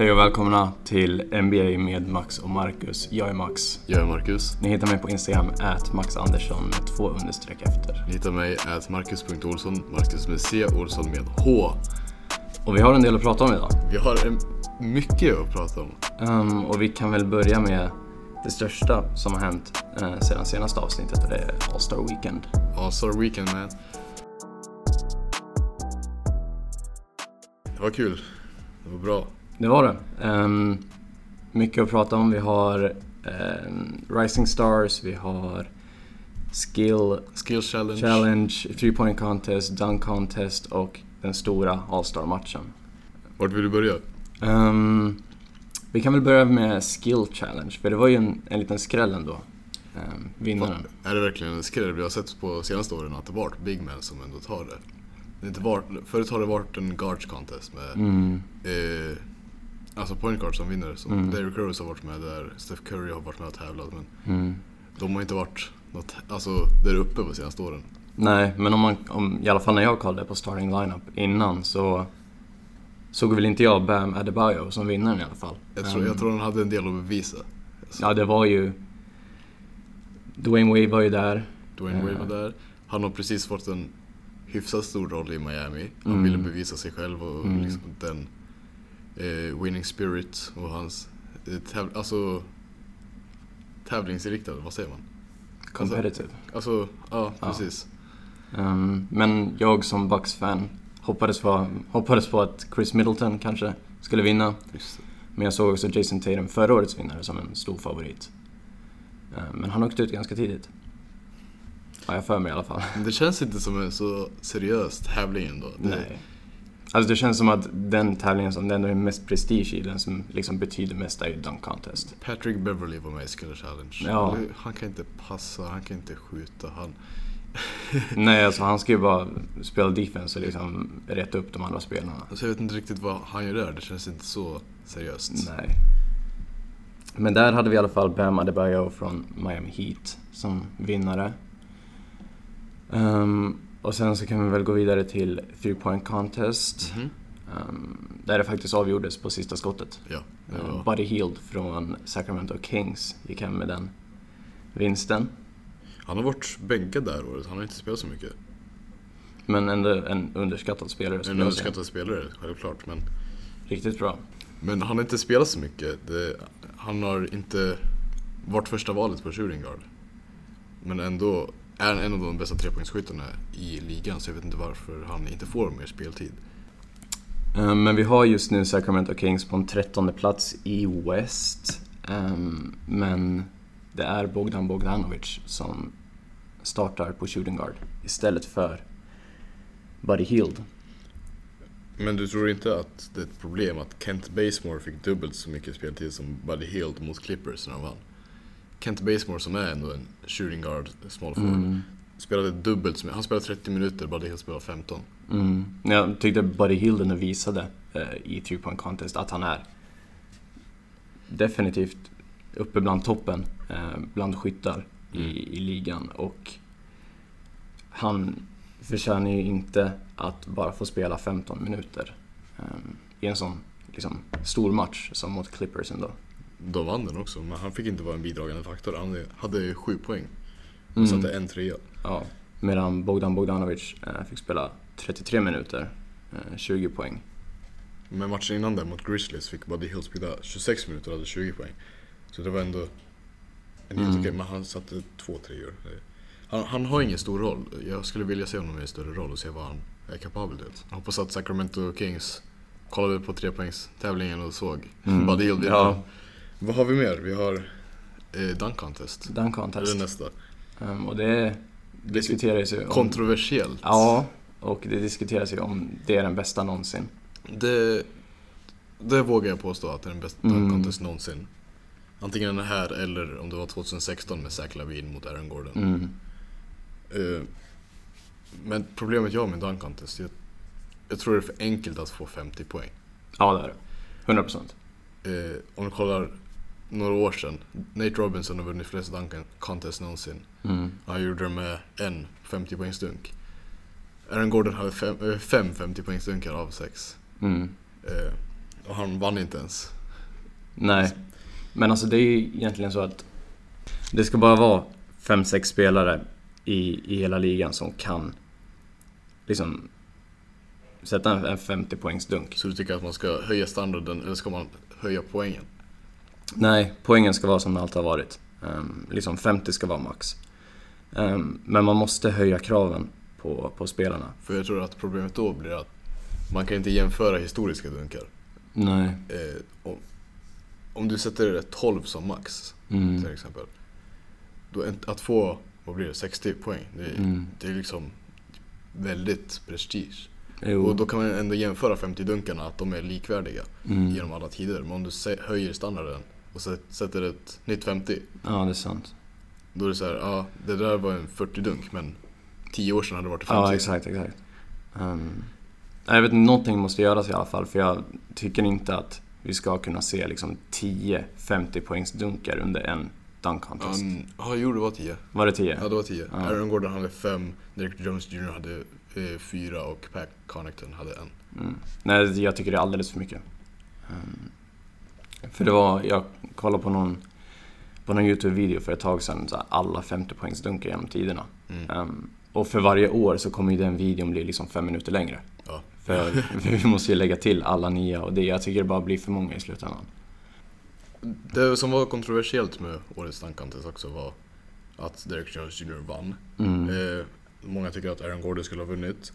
Hej och välkomna till NBA med Max och Marcus. Jag är Max. Jag är Marcus. Ni hittar mig på Instagram, at maxandersson med två understreck efter. Ni hittar mig at marcus.olsson, Marcus med C, Olsson med H. Och vi har en del att prata om idag. Vi har en, mycket att prata om. Um, och vi kan väl börja med det största som har hänt uh, sedan senaste avsnittet och det är All Star Weekend. All Star Weekend man. Det var kul. Det var bra. Det var det. Um, mycket att prata om. Vi har um, Rising Stars, vi har Skill Skills challenge. Challenge, Three Point Contest, Dunk Contest och den stora All Star-matchen. Vart vill du börja? Um, vi kan väl börja med Skill Challenge, för det var ju en, en liten skräll ändå. Um, vinnaren. Är det verkligen en skräll? Vi har sett på senaste åren att det varit big men som ändå tar det. det inte varit, förut har det varit en guards contest med Mm. eh, alltså point guards som vinner. Som Mm. Derrick Rose har varit med där, Steph Curry har varit med och tävlat. Men Mm. de har inte varit något, alltså, där uppe på senaste åren. Nej, men om man, om, i alla fall när jag kollade på starting lineup innan så såg väl inte jag Bam Adebayo som vinnaren i alla fall. Jag tror, jag Um, tror han hade en del att bevisa. Ja, det var ju... Dwayne Wade var ju där. Dwayne Wade Ja. var där. Han har precis fått en hyfsat stor roll i Miami. Han Mm. ville bevisa sig själv och Mm. liksom den eh, winning spirit och hans eh, täv- alltså, tävlingsinriktad, vad säger man? Competitive. Alltså, ja Ja. precis. Um, men jag som Bucks-fan hoppades på, hoppades på att Chris Middleton kanske skulle vinna. Men jag såg också Jason Tatum, förra årets vinnare, som en stor favorit. Um, men han åkte ut ganska tidigt. Har jag för mig i alla fall. Det känns inte som en så seriös tävling ändå. Det, Nej. Alltså det känns som att den tävlingen som det ändå är mest prestige i, den som liksom betyder mest är ju Dunk Contest. Patrick Beverly var med i Skiller Challenge. Ja. Han kan inte passa, han kan inte skjuta. Han, Nej, alltså han ska ju bara spela defense och liksom rätta upp de andra spelarna. alltså jag vet inte riktigt vad han gör där. Det känns inte så seriöst. Nej. Men där hade vi i alla fall Bam Adebayo från Miami Heat som vinnare. Ehm, och sen så kan vi väl gå vidare till Three Point Contest. Mhm. ehm, där det faktiskt avgjordes på sista skottet. Ja, det Ehm, var, Buddy Hield från Sacramento Kings gick hem med den vinsten. han har varit bänkad där året. Han har inte spelat så mycket. Men ändå en underskattad spelare En underskattad spelare, självklart. Men, Riktigt bra. men han har inte spelat så mycket. Det, han har inte varit första valet på shooting guard. Men ändå är han en av de bästa trepoängsskyttarna i ligan. Så jag vet inte varför han inte får mer speltid. Ehm, Men vi har just nu Sacramento Kings på en trettonde plats i West. Ehm, Men det är Bogdan Bogdanovic som startar på shooting guard istället för Buddy Hield. Men du tror inte att det är ett problem att Kent Bazemore fick dubbelt så mycket speltid som Buddy Hield mot Clippers när de vann? Kent Bazemore som är ändå en shooting guard, small forward, Mm. spelade dubbelt så mycket. Han spelade 30 minuter, Buddy Hield spelade 15. Mm. Jag tyckte Buddy ändå visade eh, i Three Point Contest att han är definitivt uppe bland toppen eh, bland skyttar Mm. i, i ligan och han förtjänar ju inte att bara få spela 15 minuter eh, i en sån liksom, stor match som mot Clippers ändå. De vann den också, men han fick inte vara en bidragande faktor. Han hade sju poäng och Mm. satte en trea. Ja, medan Bogdan Bogdanovic eh, fick spela 33 minuter, eh, 20 poäng. Men matchen innan den mot Grizzlies fick Buddy Hield spela 26 minuter och hade 20 poäng. Så det var ändå en helt Mm. okej, men han satte två treor. Han, han har ingen stor roll. Jag skulle vilja se honom i en större roll och se vad han är kapabel till. Hoppas att Sacramento Kings kollade på trepoängstävlingen och såg Mm. Vinna. Ja. Vad har vi mer? Vi har eh, Dunk Contest. Dunk Det är Contest. nästa. Um, och det diskuteras ju om... Kontroversiellt. Ja, och det diskuteras ju om det är den bästa någonsin. Det, det vågar jag påstå att det är den bästa Mm. dunk contest någonsin. Antingen den här eller om det var 2016 med Zach Lavin mot Aaron Gordon. Mm. Eh, men problemet jag har med dunk contest, jag, jag tror det är för enkelt att få 50 poäng. Ja, det är det. 100 procent. Eh, om du kollar några år sedan, Nate Robinson har vunnit flest dunk contest någonsin. Mm. Han gjorde det med en 50 poängsdunk. Aaron Gordon hade fem, eh, fem 50 poängsdunkar av sex. Mm. Eh, Och han vann inte ens. Nej. Men alltså det är ju egentligen så att det ska bara vara 5-6 spelare i, i hela ligan som kan liksom sätta en, en 50 poängs dunk. Så du tycker att man ska höja standarden, eller ska man höja poängen? Nej, poängen ska vara som det alltid har varit. Um, liksom 50 ska vara max. Um, men man måste höja kraven på, på spelarna. För jag tror att problemet då blir att man kan inte jämföra historiska dunkar. Nej. Eh, om, om du sätter ett 12 som max, Mm. till exempel. Då att få, vad blir det, 60 poäng, det är, Mm. det är liksom väldigt prestige. Jo. Och då kan man ändå jämföra 50-dunkarna, att de är likvärdiga Mm. genom alla tider. Men om du höjer standarden och sä- sätter ett nytt 50, Ja, det är sant. då är det så här, ja det där var en 40-dunk men 10 år sedan hade det varit 50. Ja, exakt, exakt. Um, jag vet inte, någonting måste göras i alla fall för jag tycker inte att vi ska kunna se liksom 10 50 poängs dunkar under en dunk contest. n- ja, jo det var 10. Var det 10? Ja, det var 10. Ja. Aaron Gordon hade 5, Derek Jones Jr hade 4 och Pat Connaughton hade en. Mm. Nej, jag tycker det är alldeles för mycket. Um, för det var, jag kollade på någon, på någon YouTube-video för ett tag sedan, så här, alla 50 poängs dunkar genom tiderna. Mm. Um, och för varje år så kommer ju den videon bli liksom fem minuter längre. Ja. För, för vi måste ju lägga till alla nya och det, jag tycker det bara blir för många i slutändan. Det som var kontroversiellt med årets dunk contest också var att Derek Jones Jr vann. Mm. Eh, många tycker att Aaron Gordon skulle ha vunnit.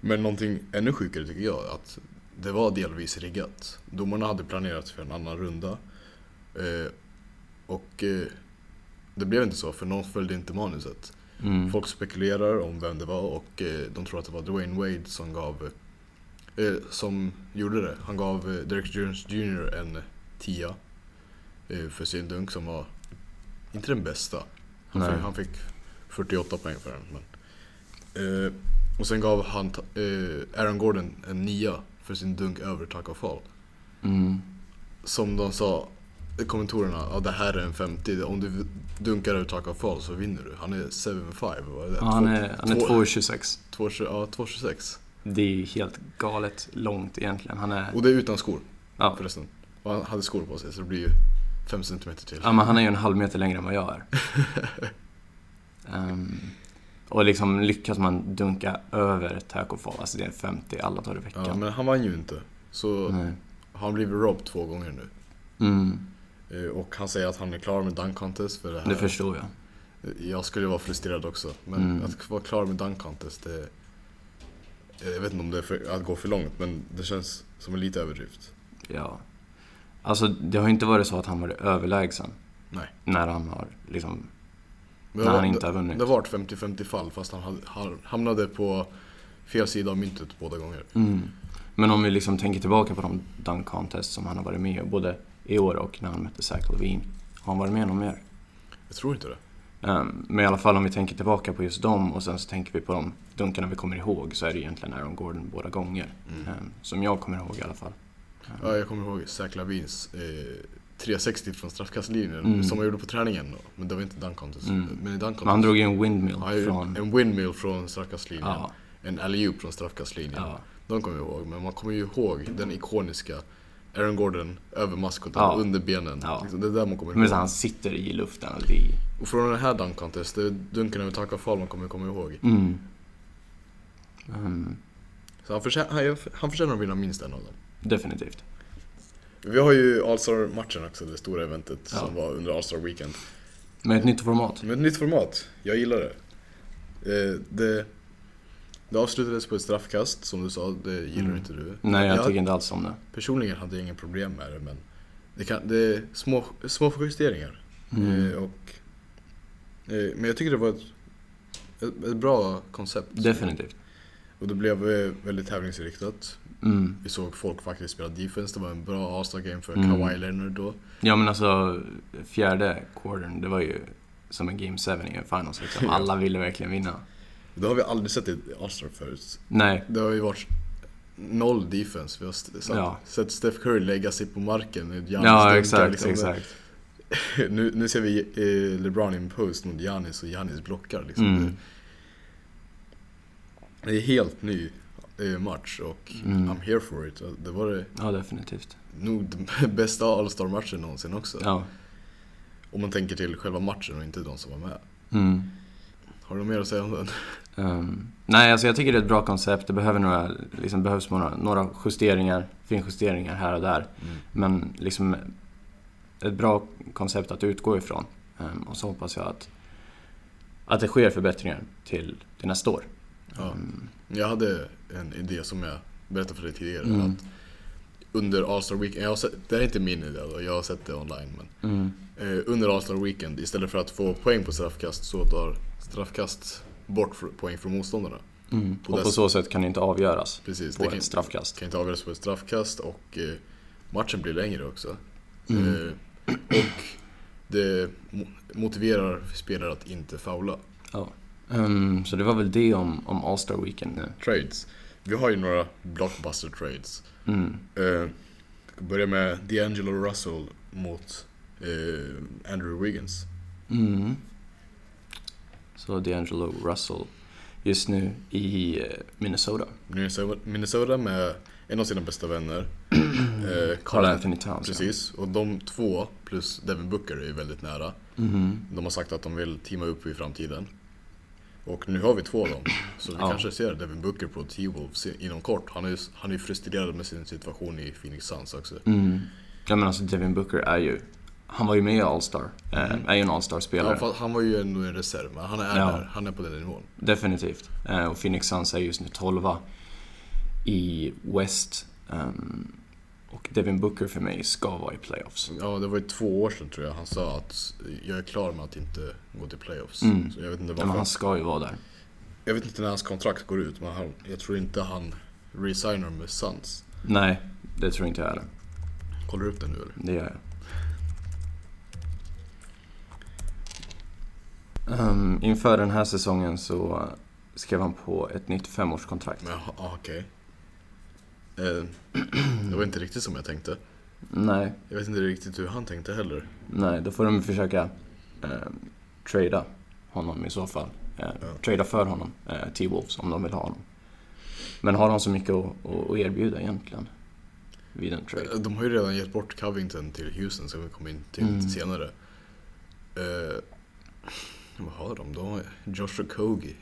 Men någonting ännu sjukare tycker jag, att det var delvis riggat. Domarna hade planerat för en annan runda. Eh, och eh, det blev inte så, för någon följde inte manuset. Mm. Folk spekulerar om vem det var och eh, de tror att det var Dwayne Wade som gav eh, som gjorde det. Han gav eh, Derek Jones Jr en tia eh, för sin dunk som var inte den bästa. Han, fick, han fick 48 poäng för den. Men, eh, och sen gav han eh, Aaron Gordon en nia för sin dunk över Taco Fall. Mm. Som de sa i kommentorerna, ja det här är en 50, om du dunkar över Taco Fall så vinner du. Han är 7-5. vad är det? Ja, han är, han är två- 2,26. 2,20 Ja, 2,26. Det är ju helt galet långt egentligen. Han är... Och det är utan skor Ja, förresten. Och han hade skor på sig så det blir ju 5 cm till. ja men han är ju en halv meter längre än vad jag är. Ehm, och liksom lyckas man dunka över Taco Fall, alltså det är 50 alla dagar i veckan. Ja, men han vann ju inte. Så Nej. han blivit robbed två gånger nu. Mm, Eh, Och han säger att han är klar med Dunk Contest för det här. det förstår jag. Jag skulle vara frustrerad också. Men Mm. att vara klar med Dunk Contest, det... Jag vet inte om det är för, att gå för långt, men det känns som en lite överdrift. Ja. Alltså det har ju inte varit så att han varit överlägsen. Nej. När han har liksom, när det var- han inte har vunnit. Det har varit 50-50 fall fast han hamnade på fel sida av myntet båda gånger. Mm. Men om vi liksom tänker tillbaka på de dunk contests som han har varit med i, både i år och när han mötte Zach Levine. Har han varit med någon mer? Jag tror inte det. Um, men i alla fall om vi tänker tillbaka på just dem och sen så tänker vi på de dunkarna vi kommer ihåg så är det egentligen Aaron Gordon båda gånger. Mm. Um, som jag kommer ihåg i alla fall. Um, Ja, jag kommer ihåg Zach Lavins eh, 360 från straffkastlinjen Mm. som han gjorde på träningen. Men det var inte dunk contest. Mm. Men i dunk contest, Men han drog ju en windmill gjorde från... en windmill från straffkastlinjen. Ja, En alley-oop från straffkastlinjen. ja, De kommer jag ihåg. Men man kommer ju ihåg den ikoniska Aaron Gordon över maskoten, Ja. under benen. Ja. Liksom, det är där man kommer men ihåg. så han sitter i luften och det. Och från den här dunk contest, det är dunken över Taco Fall man kommer komma ihåg. Mm. Um, Så han, förtjänar, han, han förtjänar att vinna minst en av dem. definitivt. Vi har ju All-Star-matchen också, det stora eventet Ja. som var under All-Star Weekend. Med ett nytt format. Med ett nytt format, jag gillar det. Eh, det. Det avslutades på ett straffkast, som du sa, det gillar Mm. inte du. Nej, jag tycker inte alls om det. Personligen hade jag ingen problem med det, men det, kan, det är små, små justeringar. Mm. Eh, och, eh, men jag tycker det var ett, ett, ett bra koncept. Definitivt. Och det blev väldigt tävlingsinriktat. Mm. Vi såg folk faktiskt spela defense, det var en bra All-Star game för Mm. Kawhi Leonard då. Ja men alltså, fjärde quartern, det var ju som en Game 7 i en finals liksom. Alla ville verkligen vinna. Det har vi aldrig sett i All-Star förut. Nej, Det har ju varit noll defense. Vi har satt, Ja. sett Steph Curry lägga sig på marken. med Giannis ja exakt, liksom. exakt. Nu, nu ser vi eh, LeBron i en post mot Giannis och Giannis blockar. Liksom. Mm. Det är helt ny match och Mm. I'm here for it. Det var det Ja, definitivt. nog den bästa All-Star-matchen någonsin också. Ja. Om man tänker till själva matchen och inte de som var med. Mm. Har du något mer att säga om den? Ehm, nej, alltså jag tycker det är ett bra koncept. Det behöver några, liksom, behövs några, några justeringar, finjusteringar här och där. Mm. Men liksom ett bra koncept att utgå ifrån. Ehm, och så hoppas jag att, att det sker förbättringar till, till nästa år. Ja. Ehm, Jag hade en idé som jag berättade för dig tidigare. Mm. Att under All-Star Weekend, jag har sett, det här är inte min idé då, jag har sett det online. Men mm, eh, under All-Star Weekend, istället för att få poäng på straffkast så tar straffkast bort poäng från motståndarna. mm. På Och på så sätt kan det inte avgöras Precis, på det kan, ett straffkast. kan inte avgöras på ett straffkast och eh, matchen blir längre också. Mm. Eh, och det mo- motiverar spelare att inte faula. Ja. Ehm, så det var väl det om, om All-Star Weekend nu. Trades. Vi har ju några blockbuster trades. Mm. Uh, börja med D'Angelo Russell mot eh, Andrew Wiggins. Mm. Så D'Angelo Russell just nu i eh, Minnesota. Minnesota, Minnesota med en av sina bästa vänner. eh, Carl Anthony Towns. Precis, och de två plus Devin Booker är väldigt nära. Mhm. De har sagt att de vill teama upp i framtiden. Och nu har vi två av dem. Så vi Ja. kanske ser Devin Booker på T-Wolves inom kort. Han är ju han är frustrerad med sin situation i Phoenix Suns också. Mm. Ja men alltså Devin Booker är ju, han var ju med i All-Star, eh, är ju en All-Star-spelare. Ja, han var ju ändå en reserv, men han är Ja. där. Han är på den nivån. Definitivt. Eh, och Phoenix Suns är just nu 12 i West. Och Devin Booker för mig ska vara i playoffs. Ja, det var ju två år sedan tror jag. Han sa att jag är klar med att inte gå till playoffs. Mm. Så jag vet inte varför. men han ska ju vara där. Jag vet inte när hans kontrakt går ut, men han, jag tror inte han resignar med Suns. Nej, det tror inte jag heller. Kollar du upp det nu eller? Det gör jag. Ehm, inför den här säsongen så skrev han på ett nytt femårskontrakt. Men ja, ah, okej. Eh, det var inte riktigt som jag tänkte. Nej, Jag vet inte riktigt hur han tänkte heller. nej, då får de försöka eh, trada honom i så fall. Eh, Ja. Trada för honom, eh, T-Wolves, om de vill ha honom. Men har de så mycket att, erbjuda egentligen? Vid en trade? Eh, De har ju redan gett bort Covington till Houston, som vi kommer in till Mm. senare. Eh, vad har de? De har Joshua Kogi.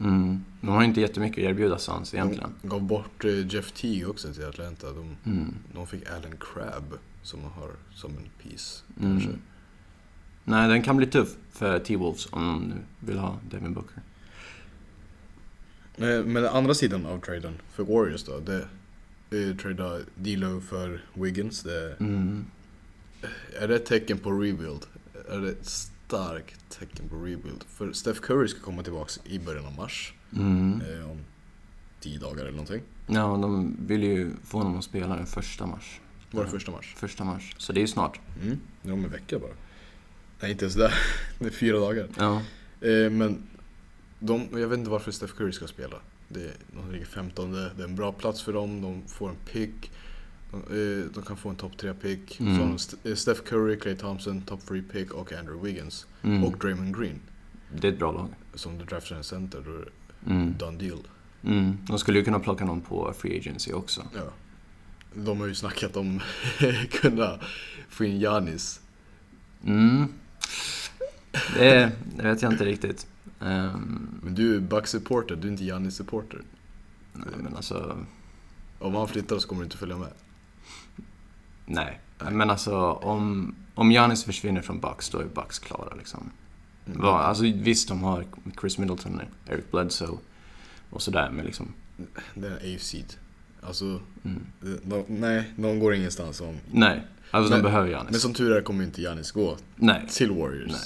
Mm. De har inte jättemycket att erbjuda Suns egentligen. De gav bort eh, Jeff Teague också till Atlanta. De, Mm. de fick Alan Crabb som har som en piece. Mm. Kanske. Nej, den kan bli tuff för T-Wolves om de nu vill ha Devin Booker. Eh, Men den andra sidan av traden för Warriors då. Det är trada D'Lo för Wiggins. Det, Mm. är det ett tecken på rebuild? Är det starkt tecken på rebuild? För Steph Curry ska komma tillbaks i början av mars. Mm. Eh, om tio dagar eller någonting. Ja, de vill ju få honom att spela den första mars. Var det första mars? Första mars. Så det är ju snart. Mm. Det är om en vecka bara. Nej, inte ens där. Det är fyra dagar. Ja. Eh, men de, jag vet inte varför Steph Curry ska spela. Det, de ligger 15 det är en bra plats för dem, de får en pick. De, eh, de kan få en topp 3-pick. Mm. Eh, Steph Curry, Clay Thompson, topp 3-pick och Andrew Wiggins. Mm. Och Draymond Green. Det är ett bra lag. Som du draftar en center, då är det Mm. done deal. Mm. De skulle ju kunna plocka någon på Free Agency också. Ja. De har ju snackat om kunna få in Giannis. Mm. Det, det vet jag inte riktigt. Ehm, Men du är Bucks-supporter, du är inte Giannis-supporter. nej, men alltså, Om han flyttar så kommer du inte följa med. Nej. Men alltså, om, om Giannis försvinner från Bucks, då är Bucks klara liksom. Mm. Va, alltså visst, de har Chris Middleton, Eric Bledsoe och sådär, men liksom... Det är en AFC. Alltså, Mm. de, nej, de går ingenstans om... Nej, alltså Men- de behöver Giannis. Men som tur är kommer inte Giannis gå Nej, till Warriors. Nej.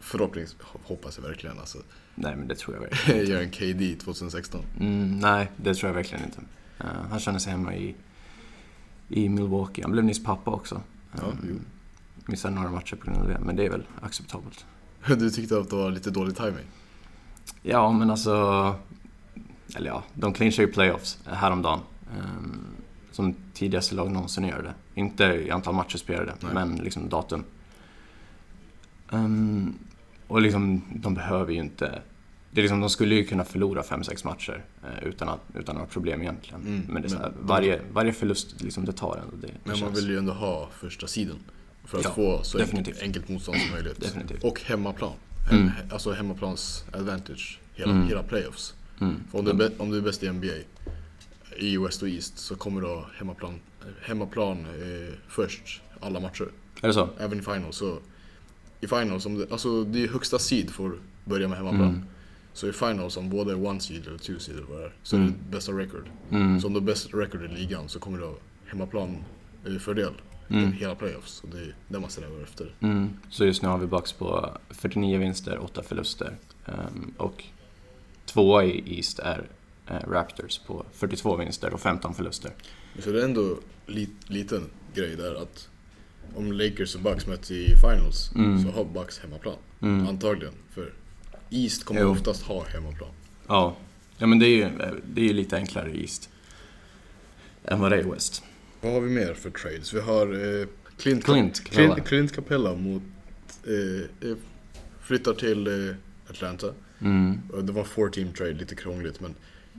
Förhoppningsvis, hoppas jag verkligen alltså. nej men det tror jag verkligen Gör en KD 2016. Mm, nej, det tror jag verkligen inte. Eh, han känner sig hemma i, i Milwaukee. Han blev nyss pappa också. Ja, Um, missade några matcher på grund av det, men det är väl acceptabelt. Du tyckte att det var lite dålig timing. Ja, men alltså... Eller ja, de clinchar ju playoffs häromdagen. Um, som tidigaste lag någonsin gör det. Inte i antal matcher spelade, Nej. men liksom datum. Um, och liksom, de behöver ju inte... Det är liksom, de skulle ju kunna förlora 5-6 matcher eh, utan, att, utan några problem egentligen. Mm, men det är så här, men- varje, varje förlust, liksom, det tar ändå det. det Men man känns. vill ju ändå ha första sidan För att Ja, få så enkelt, enkelt motstånd som möjligt. Definitivt. Och hemmaplan. Hem, Mm. Alltså hemmaplans advantage. Hela, Mm. hela playoffs. Mm. För om, du är, bä- om du är bäst i NBA i West och East så kommer du ha hemmaplan, hemmaplan eh, först alla matcher. Är det så? Även i finals. Så I finals, om det, alltså det är högsta seed får börja med hemmaplan. Så i finals om båda är one seed eller two seed eller vad det är, så är Mm. det bästa record. Mm. Så om du har bäst record i ligan så kommer du ha hemmaplan fördel Mm. hela playoffs. Och det är det man strävar efter. Mm. Så just nu har vi Bucks på 49 vinster, 8 förluster. Ehm, och tvåa i East är eh, Raptors på 42 vinster och 15 förluster. Så det är ändå li, liten grej där att om Lakers och Bucks möts i finals Mm. så har Bucks hemmaplan. Mm. Antagligen. För East kommer Jo. oftast ha hemmaplan. Ja. ja, men det är ju det är lite enklare i East än vad det är i West. Vad har vi mer för trades? Vi har eh, Clint, Clint Capella. Clint, Clint Capella mot, eh, eh, flyttar till eh, Atlanta. Mm. Och Det var en four team trade, lite krångligt men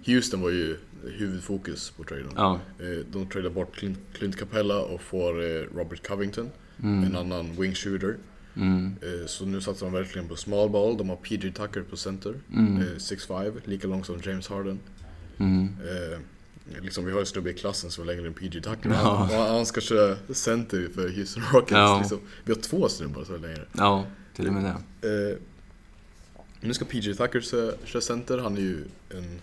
Houston var ju huvudfokus på traden. Ja. Eh, De tradar bort Clint, Clint Capella och får eh, Robert Covington, Mm. en annan wing shooter. Mm. Eh, Så nu satsar de verkligen på small ball. De har PJ Tucker på center, Mm. eh, 6'5, lika lång som James Harden. Mm. Eh, liksom, vi har en snubbe i klassen som är längre än PJ Tucker. Ja. Han, han ska köra center för Houston Rockets. Ja. Liksom. Vi har två snubbar som är längre. Ja, till och med det. Eh, nu ska PJ Tucker köra, köra center. Han är ju en,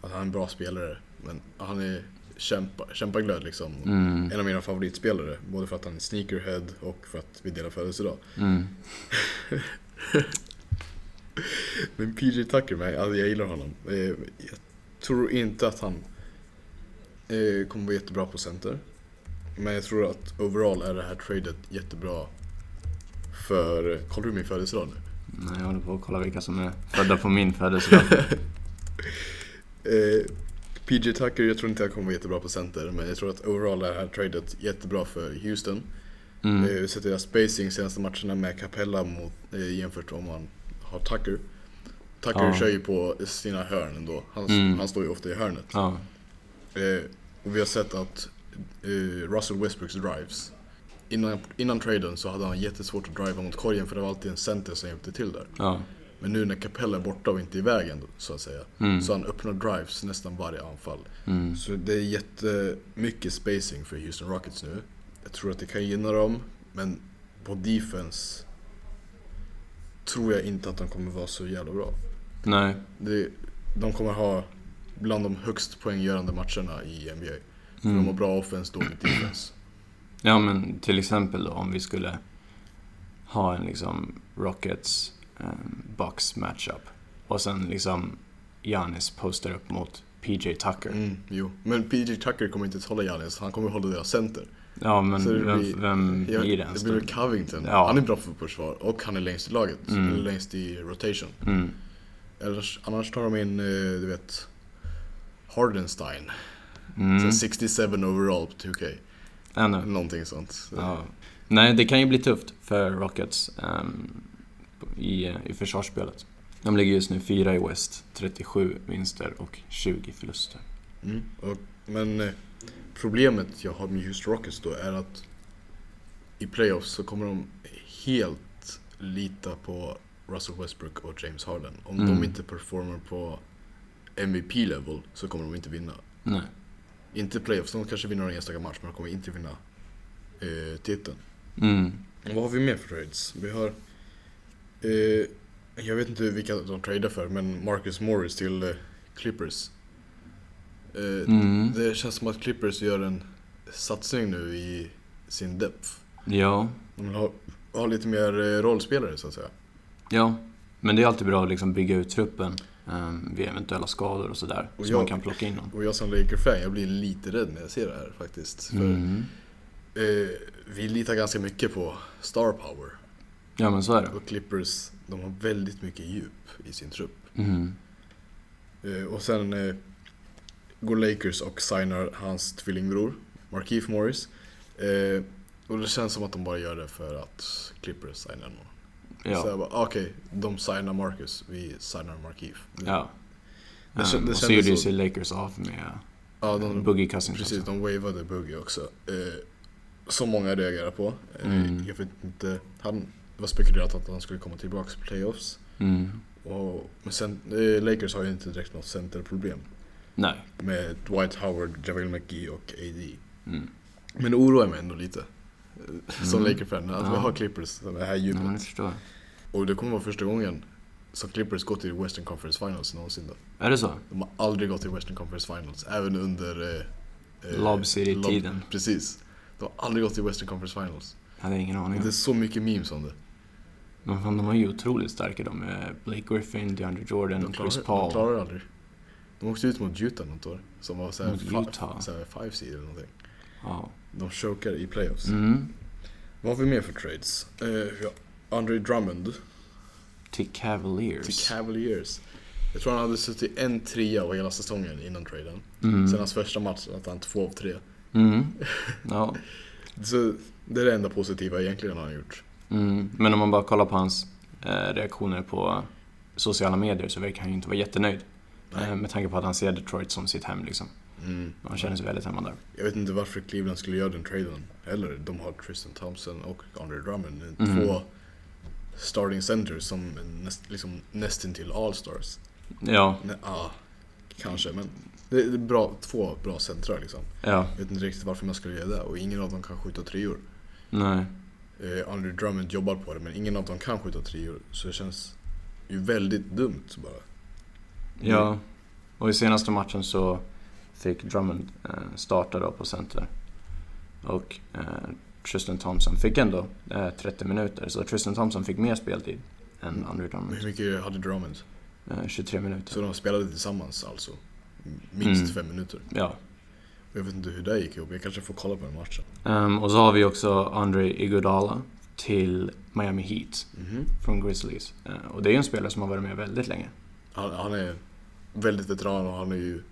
alltså han är en bra spelare. Men han är kämpa, kämpaglöd liksom. Mm. En av mina favoritspelare. Både för att han är sneakerhead och för att vi delar födelsedag. Mm. Men PJ Tucker, med, alltså jag gillar honom. Eh, Jag tror inte att han eh, kommer vara jättebra på center. Men jag tror att overall är det här tradet jättebra för... Kollar du min födelsedag nu? Nej, jag håller på att kolla vilka som är födda på min födelsedag. Eh, PJ Tucker, jag tror inte han kommer vara jättebra på center. Men jag tror att overall är det här tradet jättebra för Houston. Mm. Eh, sätter deras spacing senaste matcherna med Capella mot, eh, jämfört om man har Tucker. Tucker Ja. kör ju på sina hörn ändå. Han, Mm. han står ju ofta i hörnet. Ja. Eh, och vi har sett att eh, Russell Westbrooks drives Innan, innan traden så hade han jättesvårt att driva mot korgen för det var alltid en center som hjälpte till där. Ja. Men nu när Capella är borta och inte i vägen så att säga. Mm. Så han öppnar drives nästan varje anfall. Mm. Så det är jättemycket spacing för Houston Rockets nu. Jag tror att det kan gynna dem. Men på defense tror jag inte att de kommer vara så jävla bra. Nej. Det, de kommer ha bland de högst poänggörande matcherna i NBA. För Mm. de har bra offense, dåligt defense. Ja men till exempel då om vi skulle ha en liksom Rockets um, Bucks matchup och sen liksom Giannis postar upp mot PJ Tucker. Mm, jo. Men PJ Tucker kommer inte att hålla Giannis, han kommer hålla deras center. Ja men det vem, blir- vem Jag- blir det ens Det blir Covington. Ja. Han är bra för försvar och han är längst i laget. Mm. Eller längst i rotation. Mm. Annars, annars tar de in, eh, du vet, Hardenstein. Mm. Så 67 overall på 2K. Ännu. Någonting sånt. Så, Ja. Nej, det kan ju bli tufft för Rockets ehm, i, i försvarsspelet. De ligger just nu fyra i West, 37 vinster och 20 förluster. Mm. Och, men eh, problemet jag har med Houston Rockets då är att i playoffs så kommer de helt lita på Russell Westbrook och James Harden. Om Mm. de inte performar på MVP-level så kommer de inte vinna. Nej. Inte playoffs, de kanske vinner en enstaka match men de kommer inte vinna eh, titeln. Mm. Vad har vi mer för trades? Vi har... Eh, jag vet inte vilka de tradar för, men Marcus Morris till eh, Clippers. Eh, Mm. Det känns som att Clippers gör en satsning nu i sin depth. Ja. De vill ha, ha lite mer rollspelare så att säga. ja, men det är alltid bra att liksom bygga ut truppen um, vid eventuella skador och sådär. Så jag- man kan plocka in någon. Och jag som Laker-fan, jag blir lite rädd när jag ser det här faktiskt. För Mm. eh, vi litar ganska mycket på star power. Ja, men så är det. Och Clippers, de har väldigt mycket djup i sin trupp. Mm. Och sen eh, går Lakers och signar hans tvillingbror, Markeith Morris. Eh, och det känns som att de bara gör det för att Clippers signar någon. Ja. Så jag bara, okej, de signar Marcus, vi signar Markif. Ja. Det Um, det och så gjorde ju sig Lakers av med Ja, de, Boogie Cousins precis, också. de wavade Boogie också. Eh, som många reagerar på. Eh, Mm. Jag vet inte, han det var spekulerat att han skulle komma tillbaka i playoffs. Mm. Och, men sen, eh, Lakers har ju inte direkt något centerproblem. Nej. Med Dwight Howard, JaVale McGee och AD. Mm. Men det oroar mig ändå lite. eh, Som Mm. Laker-fan, att vi Ja. har Clippers som är här Ja, djupet. förstår. Och det kommer vara första gången som Clippers gått till Western Conference Finals någonsin då. Är det så? De har aldrig gått till Western Conference Finals, även under... Eh, eh, Lob City-tiden. Precis. De har aldrig gått till Western Conference Finals. Jag hade ingen aning. Det är så mycket memes om det. Men fan, de var ju otroligt starka de med Blake Griffin, DeAndre Jordan, De klarar, Chris de Paul. klarar det aldrig. De åkte ut mot Utah något år. Som var såhär Utah? såhär five seed eller någonting. Ja. De chokar i playoffs. Mm. Vad har vi mer för trades? Eh, ja, Andre Drummond Till Cavaliers. till Cavaliers. Jag tror han hade suttit en trea av hela säsongen innan traden. Mm. Sen hans första match att han två av tre. Mm. Ja. Så det är det enda positiva egentligen han har gjort. Mm. Men om man bara kollar på hans eh, reaktioner på sociala medier så verkar han ju inte vara jättenöjd. Eh, med tanke på att han ser Detroit som sitt hem liksom. Mm. Han känner sig väldigt hemma där. Jag vet inte varför Cleveland skulle göra den traden heller. De har Tristan Thompson och Andre Drummond. Mm. Två starting centers som näst, liksom nästintill all-stars. Ja, Nej, ah, kanske, men det är bra, två bra centrar liksom. ja, Jag vet inte riktigt varför man skulle göra det och ingen av dem kan skjuta treor. nej. Eh, Andre Drummond jobbar på det men ingen av dem kan skjuta treor. Så det känns ju väldigt dumt bara. Ja, och i senaste matchen så fick Drummond eh, starta då på center. Och eh, Tristan Thompson fick ändå eh, 30 minuter, så Tristan Thompson fick mer speltid än Andrew Drummond. hur mycket hade Drummond? Eh, 23 minuter. Så de spelade tillsammans alltså? Minst Mm. fem minuter. Ja. Jag vet inte hur det gick ihop, jag kanske får kolla på den matchen. Ehm, och så har vi också Andre Iguodala till Miami Heat Mhm. från Grizzlies. Eh, och det är ju en spelare som har varit med väldigt länge. Han, han är väldigt veteran och han är ju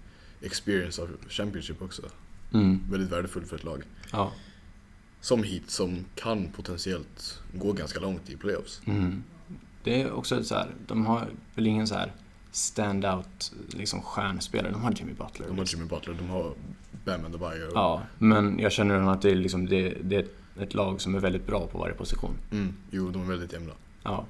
experience av Championship också. Mm. Väldigt värdefull för ett lag. Ja. Som Heat som kan potentiellt gå ganska långt i playoffs. Mm. Det är också så här, de har väl ingen så här standout liksom stjärnspelare. De har Jimmy Butler. De har Jimmy Butler, de har Bam Adebayo. Ja, men jag känner att det är, liksom, det, det är ett lag som är väldigt bra på varje position. Mm, jo, de är väldigt jämna. Ja.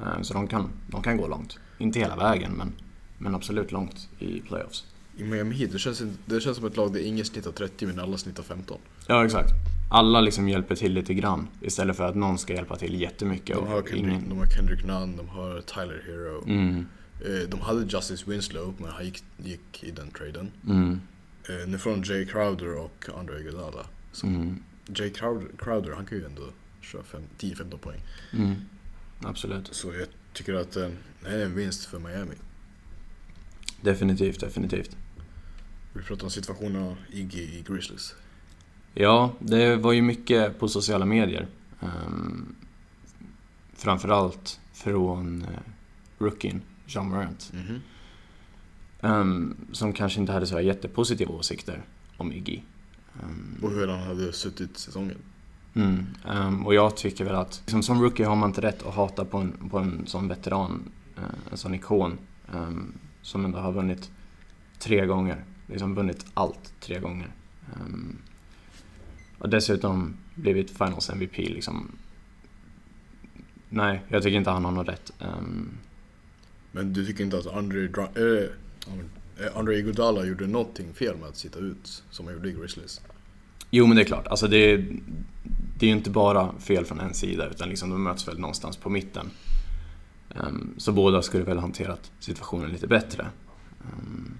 Eh, Så de kan, de kan gå långt. Inte hela vägen, men, men absolut långt i playoffs. I Miami Heat, det känns, det känns som ett lag där ingen snittar 30 men alla snittar 15. Ja, exakt. Alla liksom hjälper till lite grann istället för att någon ska hjälpa till jättemycket. De har, Kendrick, ingen... de har Kendrick Nunn, de har Tyler Hero. Mm, Eh, De hade Justice Winslow, men han gick, gick i den traden. mm, Eh, de Jay Crowder och Andre Iguodala. Mm, Jay Crowder, Crowder, han kan ju ändå köra fem- 10-15 poäng. mm. Absolut. Så jag tycker att eh, det är en vinst för Miami. Definitivt, definitivt. Vi pratar om situationen Iggy i Grizzlies. Ja, det var ju mycket på sociala medier. Um, framförallt från uh, rookien, Jean Morant. Mhm. Ehm, som kanske inte hade så här jättepositiva åsikter om Iggy. Ehm, Och hur han hade suttit säsongen. mm, ehm, och jag tycker väl att liksom, som rookie har man inte rätt att hata på en, på en sån veteran, eh, en sån ikon som ändå har vunnit tre gånger. Liksom vunnit allt tre gånger. Och dessutom blivit Finals MVP liksom. Nej, jag tycker inte han har något rätt. Men du tycker inte att Andre, Dra- äh, äh, Andre Iguodala gjorde någonting fel med att sitta ut som han gjorde i Grizzlies? Jo men det är klart, alltså det, är- det är ju inte bara fel från en sida utan liksom de möts väl någonstans på mitten. Ehm, så båda skulle väl hanterat situationen lite bättre. Ehm,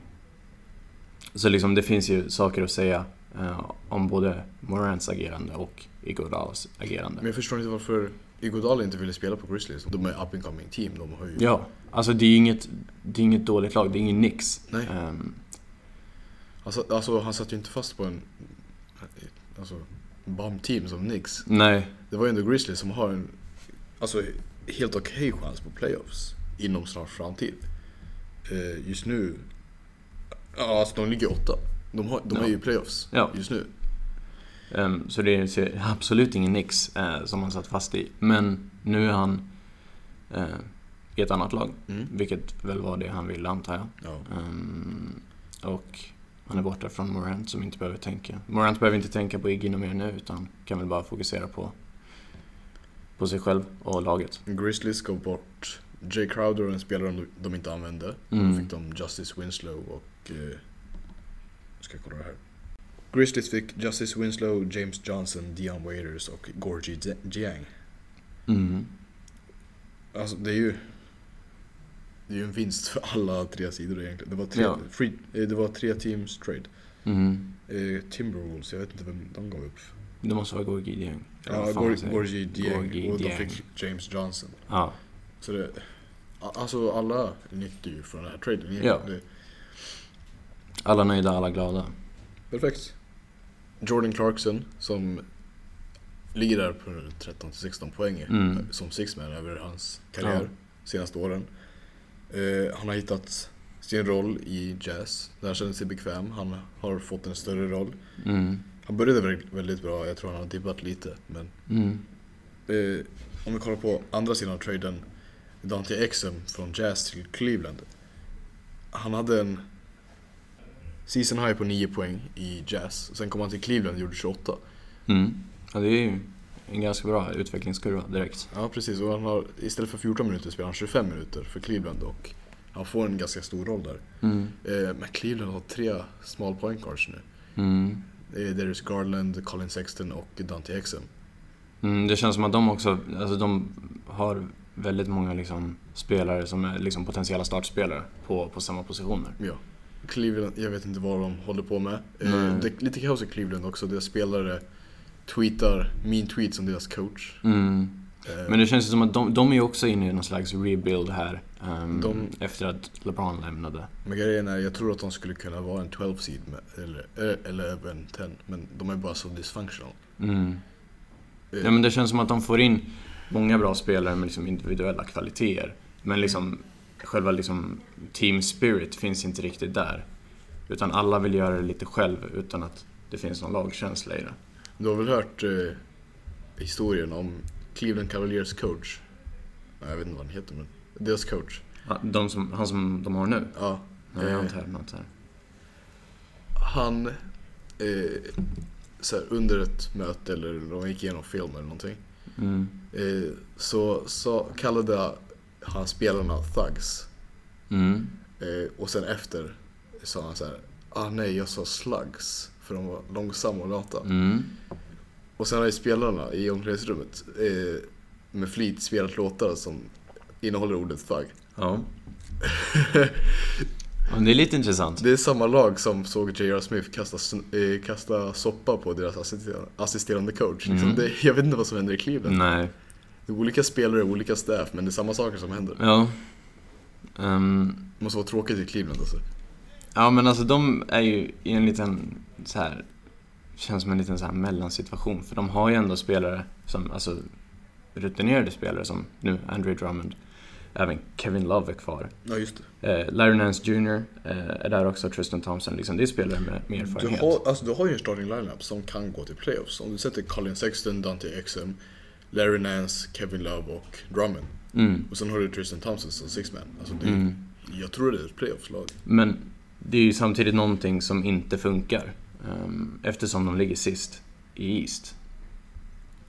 så liksom det finns ju saker att säga eh, om både Morans agerande och Iguodalas agerande. Men jag förstår inte varför Iguodala inte ville spela på Grizzlies. De är up and coming team. De har ju... Ja, alltså det är ju inget, det är inget dåligt lag, det är ingen Nix. Nej. Ehm, Alltså, alltså han satt ju inte fast på en... Alltså, bum-team som Knicks. nej, Det var ju ändå Grizzlies som har en... Alltså, helt okej chans på playoffs. Inom snar framtid. Eh, just nu... Alltså de ligger åtta. De, har, de Ja. är ju playoffs Ja. just nu. Ehm, Så det är absolut ingen Nix eh, som man satt fast i. Men Nu är han eh, i ett annat lag, Mm. vilket väl var det han ville antar jag. Ja. Ehm, och han är borta från Morant som inte behöver tänka. Morant behöver inte tänka på Iggy mer nu utan kan väl bara fokusera på, på sig själv och laget. Grizzlies gav bort Jay Crowder, en spelare de, de inte använde. Mm. Då fick de Justice Winslow och... Eh, ska jag kolla det här. Grizzlies fick Justice Winslow, James Johnson, Dion Waiters och Gorgie Jiang. Mm. Alltså det är ju... Det är ju en vinst för alla tre sidor egentligen. Det var tre, Ja. free, eh, det var tre teams trade. Mm. Eh, Timberwolves, jag vet inte vem de gav upp. Det måste vara Gorgie Dieng. Ja. Gorgie Dieng och de fick James Johnson. Ja. Så det... Alltså alla nyttjar ju från den här traden. Ja. Det, Alla nöjda, alla glada. perfekt. Jordan Clarkson som ligger där på 13-16 poäng Mm. som sixman över hans karriär Ja. senaste åren. Eh, han har hittat sin roll i Jazz, där han känner sig bekväm. Han har fått en större roll. Mm. Han började väldigt, bra, jag tror han har dibbat lite. Men Mm. eh, om vi kollar på andra sidan av traden, Dante Exum från Jazz till Cleveland. Han hade en season high på 9 poäng i Jazz. Sen kom han till Cleveland och gjorde 28. Mm. Ja, det är ju en ganska bra utvecklingskurva direkt. Ja precis, och han har, istället för 14 minuter spelar han 25 minuter för Cleveland och han får en ganska stor roll där. Mm. Eh, men Cleveland har tre small point guards nu. Mm. Det är Darius Garland, Colin Sexton och Dante Exum. Mm, det känns som att de också, alltså de har väldigt många liksom spelare som är liksom potentiella startspelare på, på samma positioner. Ja. Cleveland, jag vet inte vad de håller på med. Nej. det är lite kaos i Cleveland också. Deras spelare tweetar mean tweets om deras coach. Mm. Eh, Men det känns som att de, de är också inne i någon slags rebuild här. ehm, De- Efter att LeBron lämnade. Men grejen är, jag tror att de skulle kunna vara en 12 seed med, eller, eh, eller även 10. Men de är bara så dysfunctional. Mm. Ja men det känns som att de får in många bra spelare med liksom individuella kvaliteter. Men liksom själva liksom team spirit finns inte riktigt där. Utan alla vill göra det lite själv utan att det finns någon lagkänsla i det. Du har väl hört eh, historien om Cleveland Cavaliers coach? Jag vet inte vad han heter men deras coach. Ja, De som, han som de har nu? Ja. Nej, eh, inte hört något här. han eh, så här, under ett möte eller de gick igenom film eller någonting. Mm. Eh, så, så kallade han spelarna thugs. Mm. Eh, och sen efter sa han så här, ah nej jag sa slugs. För de var långsamma och lata. Mm. Och sen har ju spelarna i omklädningsrummet eh, med flit spelat låtar som innehåller ordet thug. Ja. ja. Det är lite intressant. Det är samma lag som såg J.R. Smith kasta, eh, kasta soppa på deras assisterande, coach. Liksom Mm. det, jag vet inte vad som händer i Cleveland. Nej. Det är olika spelare, olika staff, men det är samma saker som händer. Ja. Ehm, Det måste vara tråkigt i Cleveland alltså. Ja men alltså de är ju i en liten så här Känns som en liten så här mellansituation för de har ju ändå spelare som, alltså rutinerade spelare som nu Andrew Drummond Även Kevin Love är kvar Ja, just det. eh, Larry Nance Jr eh, är där också, Tristan Thompson liksom, det är spelare med, med Du erfarenhet har, alltså, du har ju en starting lineup som kan gå till playoffs. Om du sätter Colin Sexton, Dante Exum, Larry Nance, Kevin Love och Drummond. mm. Och sen har du Tristan Thompson som sixman. Alltså det, Mm. Jag tror det är ett playoffslag. Men det är ju samtidigt någonting som inte funkar ehm, eftersom de ligger sist i East.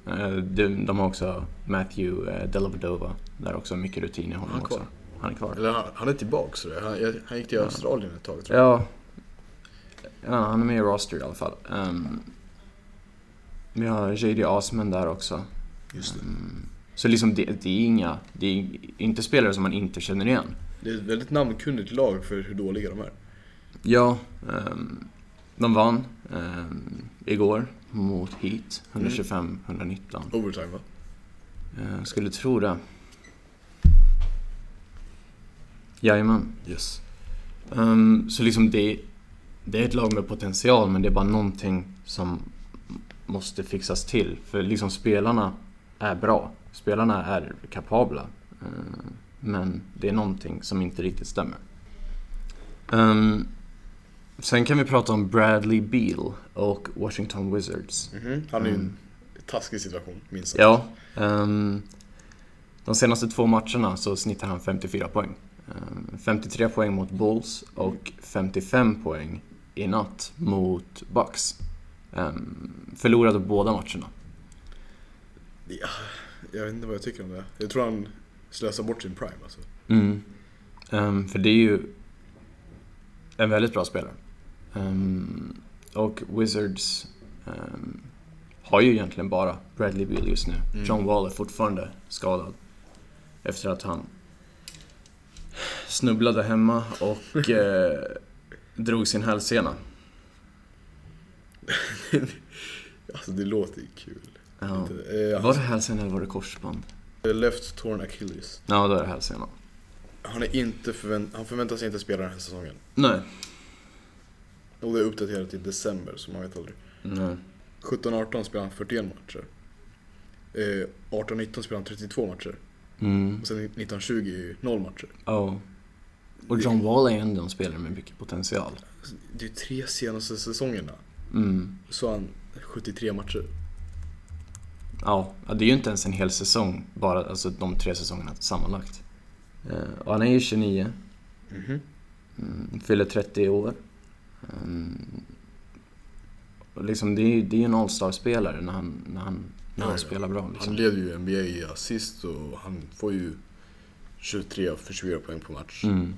Eh, de, de har också Matthew uh, Dellavedova, där också mycket rutin i honom Han också. Han är kvar. Eller han, han är tillbaks. Han, han gick till Ja. Australien ett tag tror jag. Ja. ja, han är med i roster i alla fall. Um, vi har JD Osman där också. Just det. Ehm, så liksom det, det är inga, det är inte spelare som man inte känner igen. Det är ett väldigt namnkunnigt lag för hur dåliga de är. Ja, ehm, de vann ehm, igår mot Heat, 125-119. Overtime va? Eh, skulle tro det. Jajamän. Yes. Ehm, så liksom det, det är ett lag med potential men det är bara någonting som måste fixas till. För liksom spelarna är bra. Spelarna är kapabla. Ehm, men det är någonting som inte riktigt stämmer. Ehm, sen kan vi prata om Bradley Beal och Washington Wizards. Mhm. Han är ju Mm. en taskig situation, minst sagt. Ja. ehm, De senaste två matcherna så snittar han 54 poäng. Eh, 53 poäng mot Bulls och 55 poäng i natt mot Bucks. Eh, förlorade båda matcherna. Ja, jag vet inte vad jag tycker om det. Jag tror han slösar bort sin prime alltså. Mm. Ehm, för det är ju en väldigt bra spelare. Ehm, och Wizards ehm, har ju egentligen bara Bradley Beal just nu. Mm. John Wall är fortfarande skadad. Efter att han snubblade hemma och eh, drog sin hälsena. Alltså det låter ju kul. Ja. Eh, Var det hälsena eller var det korsband? han- Left torn Achilles. Ja, då är det hälsena. Han, är inte förvänt- han förväntar sig inte spela den här säsongen. Nej. Och det är uppdaterat i december så man vet aldrig. Nej. 17-18 spelade han 41 matcher. Eh, 18-19 spelade han 32 matcher. Mm. Och sen 19-20 0 matcher. Ja. Och John Wall är ändå en spelare med mycket potential. Det är tre senaste säsongerna. Mm. Så han 73 matcher. Ja, det är ju inte ens en hel säsong, bara alltså de tre säsongerna sammanlagt. Eh, och han är ju 29, Mhm. mm, fyller 30 i år. Mm, och liksom det är ju det är en All-star-spelare när han, när han, när han ja. spelar bra. Liksom. Han leder ju NBA i assist och han får ju 23 av 24 poäng på match. Mm.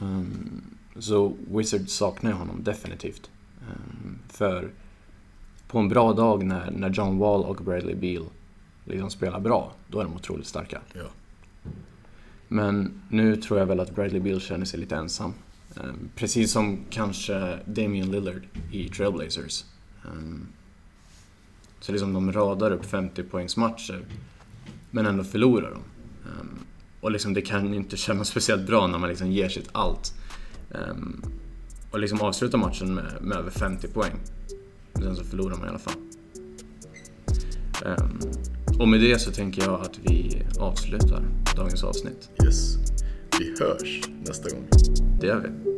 Mm, så Wizards saknar ju honom definitivt. Mm, för på en bra dag när, när John Wall och Bradley Beal liksom spelar bra, då är de otroligt starka. Ja. Men nu tror jag väl att Bradley Beal känner sig lite ensam. Ehm, Precis som kanske Damian Lillard i Trailblazers. Ehm, Så liksom de radar upp 50 poängs matcher men ändå förlorar de. Ehm, Och liksom det kan inte kännas speciellt bra när man liksom ger sitt allt. Och liksom avslutar matchen med, med över 50 poäng. Sen så förlorar man i alla fall. Ehm, Och med det så tänker jag att vi avslutar dagens avsnitt. Yes. Vi hörs nästa gång. Det gör vi.